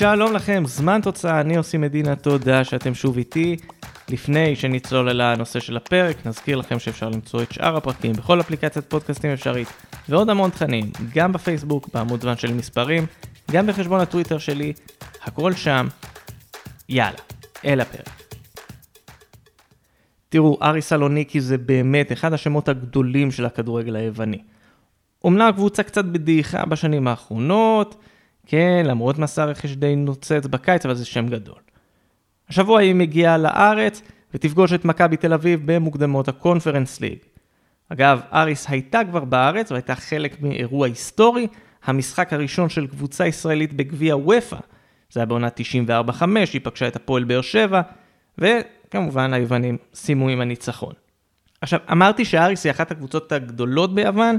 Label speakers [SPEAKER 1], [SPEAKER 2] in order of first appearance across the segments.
[SPEAKER 1] שלום לכם, זמן תוצאה, אני עושה מדינה, תודה שאתם שוב איתי. לפני שנצלול אל הנושא של הפרק, נזכיר לכם שאפשר למצוא את שאר הפרקים בכל אפליקציית פודקאסטים אפשרית, ועוד המון תכנים, גם בפייסבוק, בעמוד ון של מספרים, גם בחשבון הטוויטר שלי, הכל שם. יאללה, אל הפרק. תראו, ארי סלוניקי זה באמת אחד השמות הגדולים של הכדורגל היווני. אומנם הקבוצה קצת בדעיכה בשנים האחרונות, כן, למרות מסע רכש די נוצץ בקיץ, אבל זה שם גדול. השבוע היא מגיעה לארץ ותפגוש את מכבי תל אביב במוקדמות הקונפרנס ליג. אגב, אריס הייתה כבר בארץ והייתה חלק מאירוע היסטורי, המשחק הראשון של קבוצה ישראלית בגביע וופא. זה היה בעונה 94-5, היא פגשה את הפועל באר שבע, וכמובן היוונים סיימו עם הניצחון. עכשיו, אמרתי שאריס היא אחת הקבוצות הגדולות ביוון,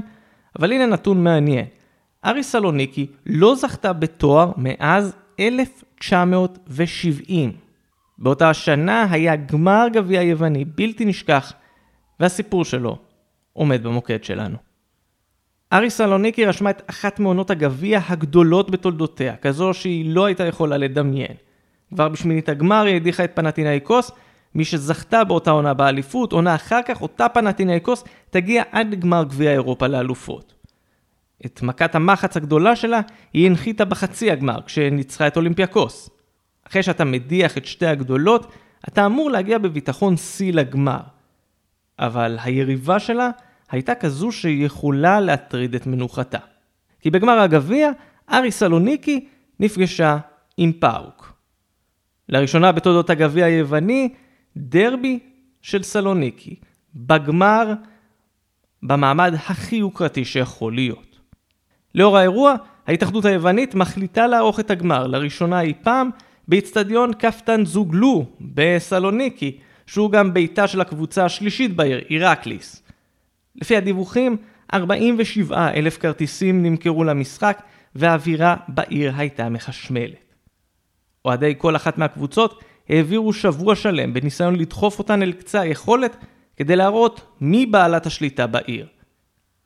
[SPEAKER 1] אבל הנה נתון מעניין. אריס סלוניקי לא זכתה בתואר מאז 1970. באותה השנה היה גמר גביע יווני בלתי נשכח, והסיפור שלו עומד במוקד שלנו. אריס סלוניקי רשמה את אחת מעונות הגביע הגדולות בתולדותיה, כזו שהיא לא הייתה יכולה לדמיין. כבר בשמינית הגמר היא הדיחה את פנטינאיקוס, מי שזכתה באותה עונה באליפות, עונה אחר כך אותה פנטינאיקוס תגיע עד גמר גביע אירופה לאלופות. את מכת המחץ הגדולה שלה היא הנחיתה בחצי הגמר, כשניצחה את אולימפיאקוס. אחרי שאתה מדיח את שתי הגדולות, אתה אמור להגיע בביטחון שיא לגמר. אבל היריבה שלה הייתה כזו שיכולה להטריד את מנוחתה. כי בגמר הגביע, ארי סלוניקי נפגשה עם פאוק. לראשונה בתולדות הגביע היווני, דרבי של סלוניקי. בגמר, במעמד הכי יוקרתי שיכול להיות. לאור האירוע, ההתאחדות היוונית מחליטה לערוך את הגמר, לראשונה אי פעם, באיצטדיון קפטן זוגלו בסלוניקי, שהוא גם ביתה של הקבוצה השלישית בעיר, אירקליס. לפי הדיווחים, 47 אלף כרטיסים נמכרו למשחק, והאווירה בעיר הייתה מחשמלת. אוהדי כל אחת מהקבוצות העבירו שבוע שלם בניסיון לדחוף אותן אל קצה היכולת כדי להראות מי בעלת השליטה בעיר.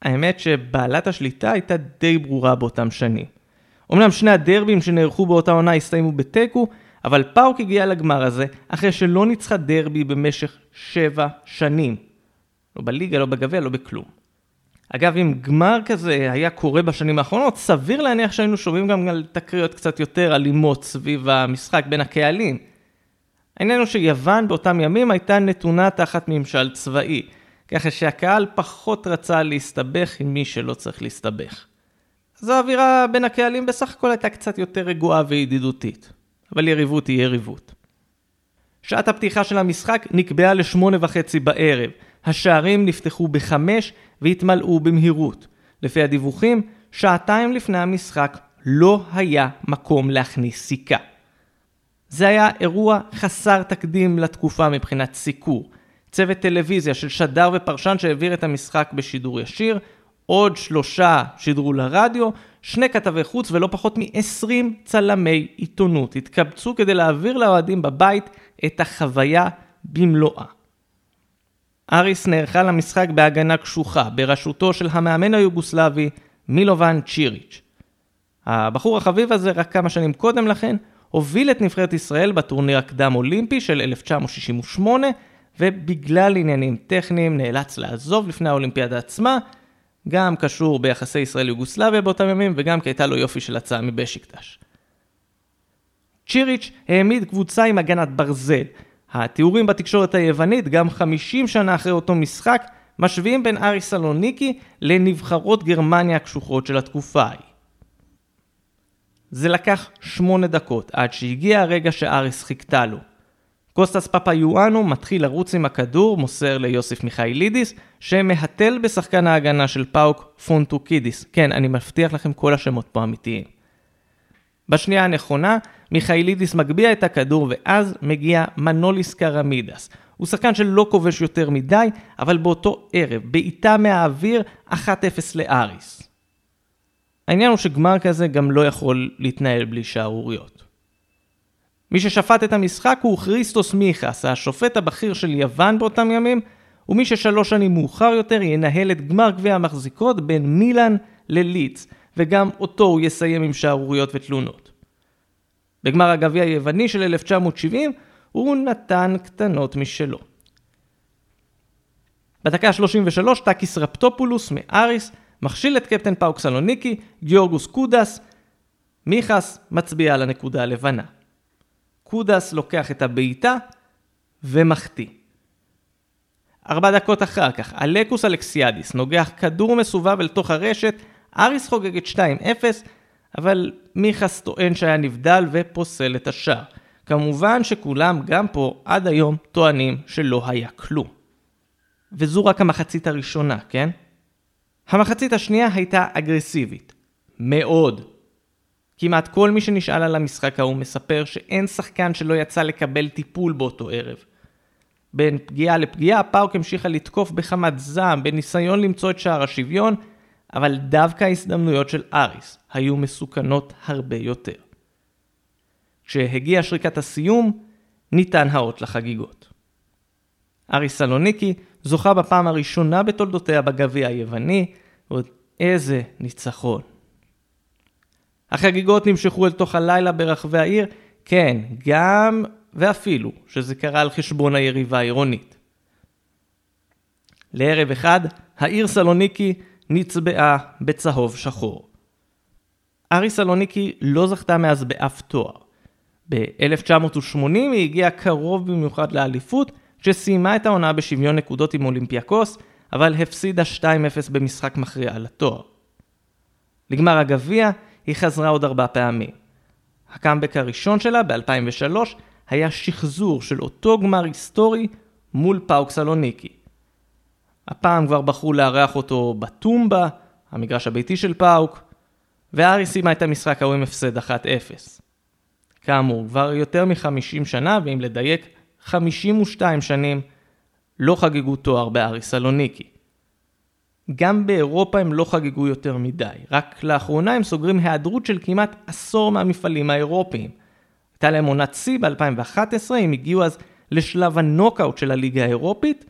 [SPEAKER 1] האמת שבעלת השליטה הייתה די ברורה באותם שנים. אמנם שני הדרבים שנערכו באותה עונה הסתיימו בתיקו, אבל פאוק הגיע לגמר הזה אחרי שלא ניצחה דרבי במשך שבע שנים. לא בליגה, לא בגביע, לא בכלום. אגב, אם גמר כזה היה קורה בשנים האחרונות, סביר להניח שהיינו שומעים גם על תקריות קצת יותר אלימות סביב המשחק בין הקהלים. העניין הוא שיוון באותם ימים הייתה נתונה תחת ממשל צבאי, ככה שהקהל פחות רצה להסתבך עם מי שלא צריך להסתבך. אז האווירה בין הקהלים בסך הכל הייתה קצת יותר רגועה וידידותית. אבל יריבות היא יריבות. שעת הפתיחה של המשחק נקבעה לשמונה וחצי בערב. השערים נפתחו בחמש והתמלאו במהירות. לפי הדיווחים, שעתיים לפני המשחק לא היה מקום להכניס סיכה. זה היה אירוע חסר תקדים לתקופה מבחינת סיקור. צוות טלוויזיה של שדר ופרשן שהעביר את המשחק בשידור ישיר, עוד שלושה שידרו לרדיו, שני כתבי חוץ ולא פחות מ-20 צלמי עיתונות התקבצו כדי להעביר לאוהדים בבית את החוויה במלואה. אריס נערכה למשחק בהגנה קשוחה, בראשותו של המאמן היוגוסלבי מילובן צ'יריץ'. הבחור החביב הזה, רק כמה שנים קודם לכן, הוביל את נבחרת ישראל בטורניר הקדם אולימפי של 1968, ובגלל עניינים טכניים נאלץ לעזוב לפני האולימפיאדה עצמה, גם קשור ביחסי ישראל-יוגוסלביה באותם ימים, וגם כי הייתה לו יופי של הצעה מבשיקטש. צ'יריץ' העמיד קבוצה עם הגנת ברזל. התיאורים בתקשורת היוונית, גם 50 שנה אחרי אותו משחק, משווים בין ארי סלוניקי לנבחרות גרמניה הקשוחות של התקופה ההיא. זה לקח שמונה דקות עד שהגיע הרגע שאריס חיכתה לו. קוסטס פאפיואנו מתחיל לרוץ עם הכדור, מוסר ליוסיף מיכאילידיס, שמהתל בשחקן ההגנה של פאוק פונטוקידיס. כן, אני מבטיח לכם כל השמות פה אמיתיים. בשנייה הנכונה, מיכאילידיס מגביה את הכדור ואז מגיע מנוליס קרמידס. הוא שחקן שלא כובש יותר מדי, אבל באותו ערב, בעיטה מהאוויר, 1-0 לאריס. העניין הוא שגמר כזה גם לא יכול להתנהל בלי שערוריות. מי ששפט את המשחק הוא כריסטוס מיכס, השופט הבכיר של יוון באותם ימים, ומי ששלוש שנים מאוחר יותר ינהל את גמר גביע המחזיקות בין מילאן לליץ, וגם אותו הוא יסיים עם שערוריות ותלונות. בגמר הגביע היווני של 1970 הוא נתן קטנות משלו. בדקה ה-33 טקיס רפטופולוס מאריס מכשיל את קפטן פאוק סלוניקי, גיורגוס קודס, מיכס מצביע על הנקודה הלבנה. קודס לוקח את הבעיטה ומחטיא. ארבע דקות אחר כך, אלקוס אלכסיאדיס נוגח כדור מסובב אל תוך הרשת, אריס חוגג את 2-0, אבל מיכס טוען שהיה נבדל ופוסל את השער. כמובן שכולם, גם פה, עד היום, טוענים שלא היה כלום. וזו רק המחצית הראשונה, כן? המחצית השנייה הייתה אגרסיבית. מאוד. כמעט כל מי שנשאל על המשחק ההוא מספר שאין שחקן שלא יצא לקבל טיפול באותו ערב. בין פגיעה לפגיעה, פארק המשיכה לתקוף בחמת זעם בניסיון למצוא את שער השוויון, אבל דווקא ההזדמנויות של אריס היו מסוכנות הרבה יותר. כשהגיעה שריקת הסיום, ניתן האות לחגיגות. אריס סלוניקי זוכה בפעם הראשונה בתולדותיה בגביע היווני, ועוד איזה ניצחון. החגיגות נמשכו אל תוך הלילה ברחבי העיר, כן, גם ואפילו שזה קרה על חשבון היריבה העירונית. לערב אחד, העיר סלוניקי נצבעה בצהוב שחור. ארי סלוניקי לא זכתה מאז באף תואר. ב-1980 היא הגיעה קרוב במיוחד לאליפות, שסיימה את העונה בשוויון נקודות עם אולימפיאקוס, אבל הפסידה 2-0 במשחק מכריע על התואר. לגמר הגביע היא חזרה עוד ארבע פעמים. הקאמבק הראשון שלה ב-2003 היה שחזור של אותו גמר היסטורי מול פאוק סלוניקי. הפעם כבר בחרו לארח אותו בטומבה, המגרש הביתי של פאוק, ואריס סיימה את המשחק ההוא עם הפסד 1-0. כאמור, כבר יותר מ-50 שנה, ואם לדייק, 52 שנים לא חגגו תואר בארי סלוניקי. גם באירופה הם לא חגגו יותר מדי, רק לאחרונה הם סוגרים היעדרות של כמעט עשור מהמפעלים האירופיים. הייתה להם עונת שיא ב-2011, הם הגיעו אז לשלב הנוקאוט של הליגה האירופית,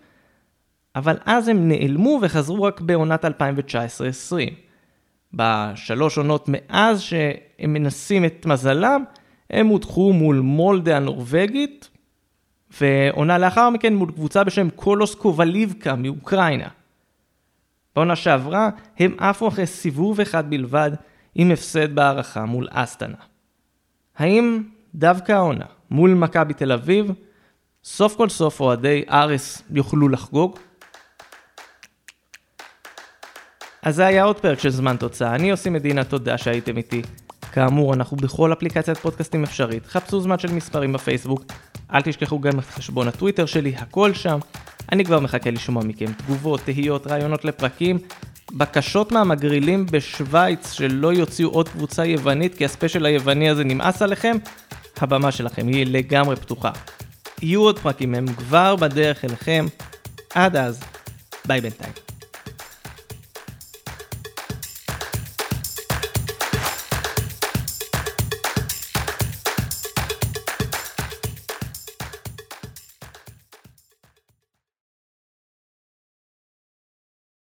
[SPEAKER 1] אבל אז הם נעלמו וחזרו רק בעונת 2019-2020. בשלוש עונות מאז שהם מנסים את מזלם, הם הודחו מול מולדה הנורבגית, ועונה לאחר מכן מול קבוצה בשם קולוס קובליבקה מאוקראינה. בעונה שעברה הם עפו אחרי סיבוב אחד בלבד עם הפסד בהערכה מול אסטנה. האם דווקא העונה מול מכבי תל אביב, סוף כל סוף אוהדי ארס יוכלו לחגוג? אז זה היה עוד פרק של זמן תוצאה, אני עושה מדינה, תודה שהייתם איתי. כאמור, אנחנו בכל אפליקציית פודקאסטים אפשרית, חפשו זמן של מספרים בפייסבוק, אל תשכחו גם את חשבון הטוויטר שלי, הכל שם. אני כבר מחכה לשמוע מכם תגובות, תהיות, רעיונות לפרקים, בקשות מהמגרילים בשוויץ שלא יוציאו עוד קבוצה יוונית כי הספיישל היווני הזה נמאס עליכם, הבמה שלכם היא לגמרי פתוחה. יהיו עוד פרקים, הם כבר בדרך אליכם. עד אז, ביי בינתיים.